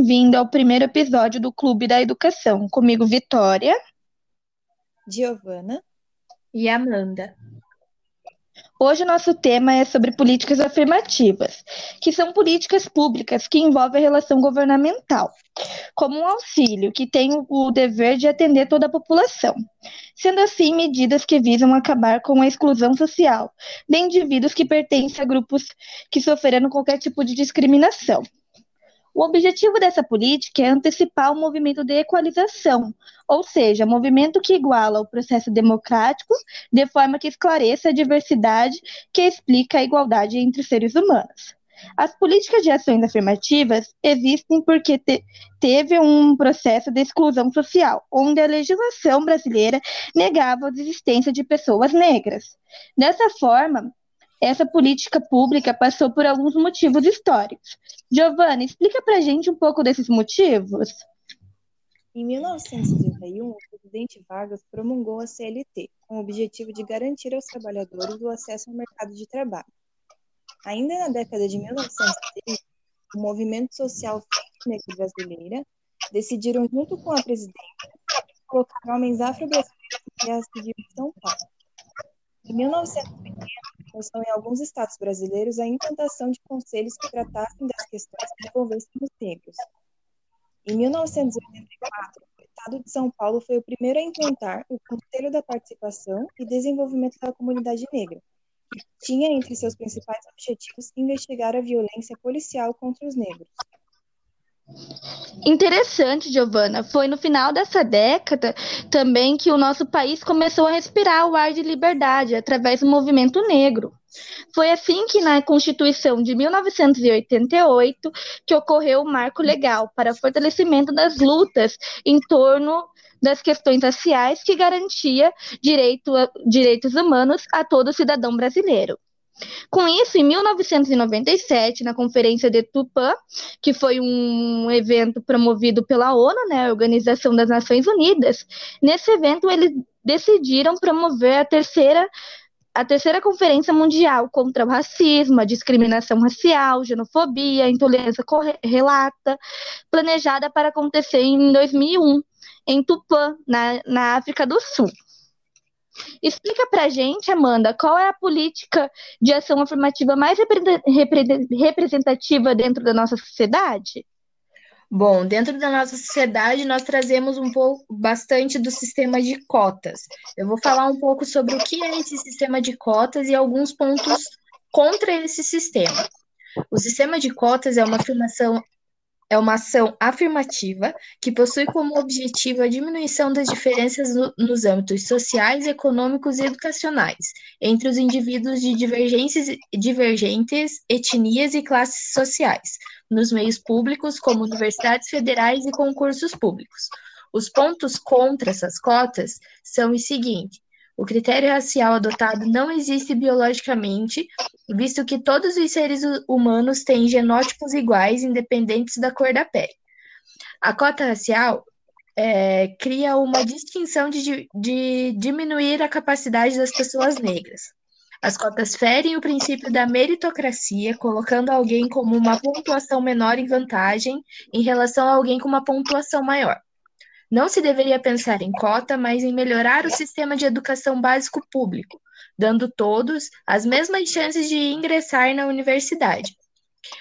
bem-vindo ao primeiro episódio do Clube da Educação. Comigo, Vitória, Giovana e Amanda. Hoje o nosso tema é sobre políticas afirmativas, que são políticas públicas que envolvem a relação governamental, como um auxílio que tem o dever de atender toda a população, sendo assim medidas que visam acabar com a exclusão social de indivíduos que pertencem a grupos que sofreram qualquer tipo de discriminação. O objetivo dessa política é antecipar o movimento de equalização, ou seja, movimento que iguala o processo democrático de forma que esclareça a diversidade que explica a igualdade entre seres humanos. As políticas de ações afirmativas existem porque te teve um processo de exclusão social, onde a legislação brasileira negava a existência de pessoas negras. Dessa forma, essa política pública passou por alguns motivos históricos. Giovanna, explica para gente um pouco desses motivos. Em 1931, o presidente Vargas promulgou a CLT, com o objetivo de garantir aos trabalhadores o acesso ao mercado de trabalho. Ainda na década de 1930, o movimento social negro brasileira decidiram, junto com a presidência, colocar homens afro-brasileiros na Guerra Civil de São Paulo. Em 1980, começou em alguns estados brasileiros a implantação de conselhos que tratassem das questões que envolvessem os negros. Em 1984, o estado de São Paulo foi o primeiro a implantar o Conselho da Participação e Desenvolvimento da Comunidade Negra, que tinha entre seus principais objetivos investigar a violência policial contra os negros. Interessante, Giovana. Foi no final dessa década também que o nosso país começou a respirar o ar de liberdade através do movimento negro. Foi assim que na Constituição de 1988 que ocorreu o marco legal para fortalecimento das lutas em torno das questões raciais que garantia direito, direitos humanos a todo cidadão brasileiro. Com isso, em 1997, na Conferência de Tupã, que foi um evento promovido pela ONU, né, a Organização das Nações Unidas, nesse evento eles decidiram promover a terceira a terceira Conferência Mundial contra o Racismo, a Discriminação Racial, Xenofobia, Intolerância Relata, planejada para acontecer em 2001, em Tupã, na, na África do Sul. Explica pra gente, Amanda, qual é a política de ação afirmativa mais representativa dentro da nossa sociedade? Bom, dentro da nossa sociedade, nós trazemos um pouco bastante do sistema de cotas. Eu vou falar um pouco sobre o que é esse sistema de cotas e alguns pontos contra esse sistema. O sistema de cotas é uma afirmação é uma ação afirmativa que possui como objetivo a diminuição das diferenças no, nos âmbitos sociais, econômicos e educacionais entre os indivíduos de divergentes etnias e classes sociais, nos meios públicos, como universidades federais e concursos públicos. Os pontos contra essas cotas são os seguintes: o critério racial adotado não existe biologicamente, visto que todos os seres humanos têm genótipos iguais, independentes da cor da pele. A cota racial é, cria uma distinção de, de diminuir a capacidade das pessoas negras. As cotas ferem o princípio da meritocracia, colocando alguém como uma pontuação menor em vantagem em relação a alguém com uma pontuação maior. Não se deveria pensar em cota, mas em melhorar o sistema de educação básico público, dando todos as mesmas chances de ingressar na universidade.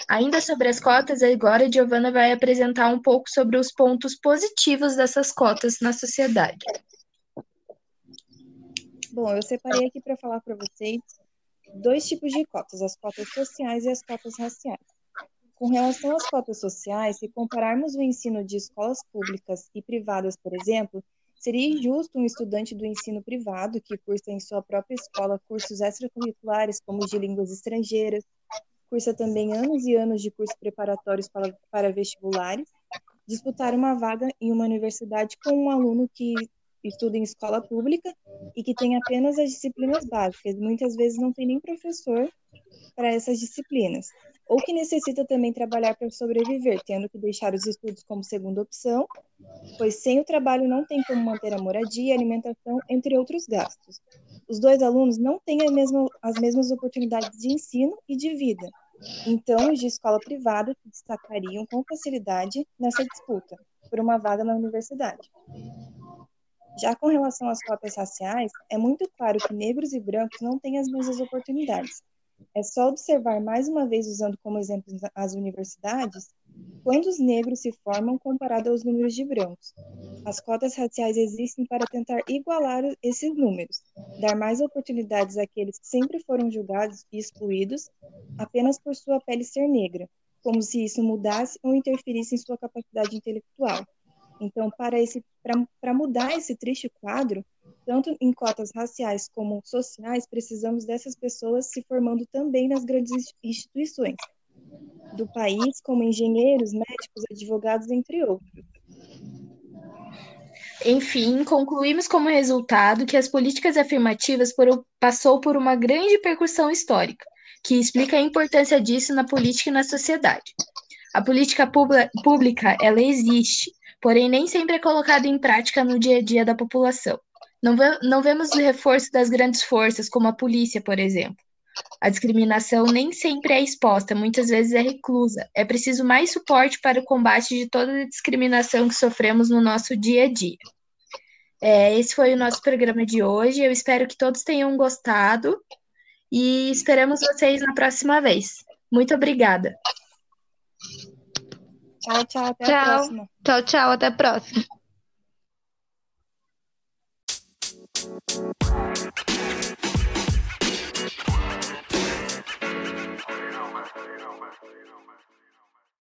Ainda sobre as cotas, agora Giovana vai apresentar um pouco sobre os pontos positivos dessas cotas na sociedade. Bom, eu separei aqui para falar para vocês dois tipos de cotas, as cotas sociais e as cotas raciais. Com relação às cotas sociais, se compararmos o ensino de escolas públicas e privadas, por exemplo, seria injusto um estudante do ensino privado que cursa em sua própria escola cursos extracurriculares, como de línguas estrangeiras, cursa também anos e anos de cursos preparatórios para, para vestibulares, disputar uma vaga em uma universidade com um aluno que estuda em escola pública e que tem apenas as disciplinas básicas, muitas vezes não tem nem professor para essas disciplinas ou que necessita também trabalhar para sobreviver, tendo que deixar os estudos como segunda opção, pois sem o trabalho não tem como manter a moradia, alimentação, entre outros gastos. Os dois alunos não têm mesma, as mesmas oportunidades de ensino e de vida, Então, os de escola privada se destacariam com facilidade nessa disputa por uma vaga na universidade. Já com relação às cotas raciais, é muito claro que negros e brancos não têm as mesmas oportunidades. É só observar mais uma vez, usando como exemplo as universidades, quantos negros se formam comparado aos números de brancos. As cotas raciais existem para tentar igualar esses números, dar mais oportunidades àqueles que sempre foram julgados e excluídos apenas por sua pele ser negra, como se isso mudasse ou interferisse em sua capacidade intelectual. Então, para mudar esse triste quadro, tanto em cotas raciais como sociais, precisamos dessas pessoas se formando também nas grandes instituições do país, como engenheiros, médicos, advogados, entre outros. Enfim, concluímos como resultado que as políticas afirmativas por, passou por uma grande percussão histórica, que explica a importância disso na política e na sociedade. A política pública, ela existe, porém nem sempre é colocada em prática no dia a dia da população. Não, ve não vemos o reforço das grandes forças, como a polícia, por exemplo. A discriminação nem sempre é exposta, muitas vezes é reclusa. É preciso mais suporte para o combate de toda a discriminação que sofremos no nosso dia a dia. É, esse foi o nosso programa de hoje. Eu espero que todos tenham gostado e esperamos vocês na próxima vez. Muito obrigada. Tchau, tchau. Até tchau. a próxima. Tchau, tchau. Até a próxima. Bye.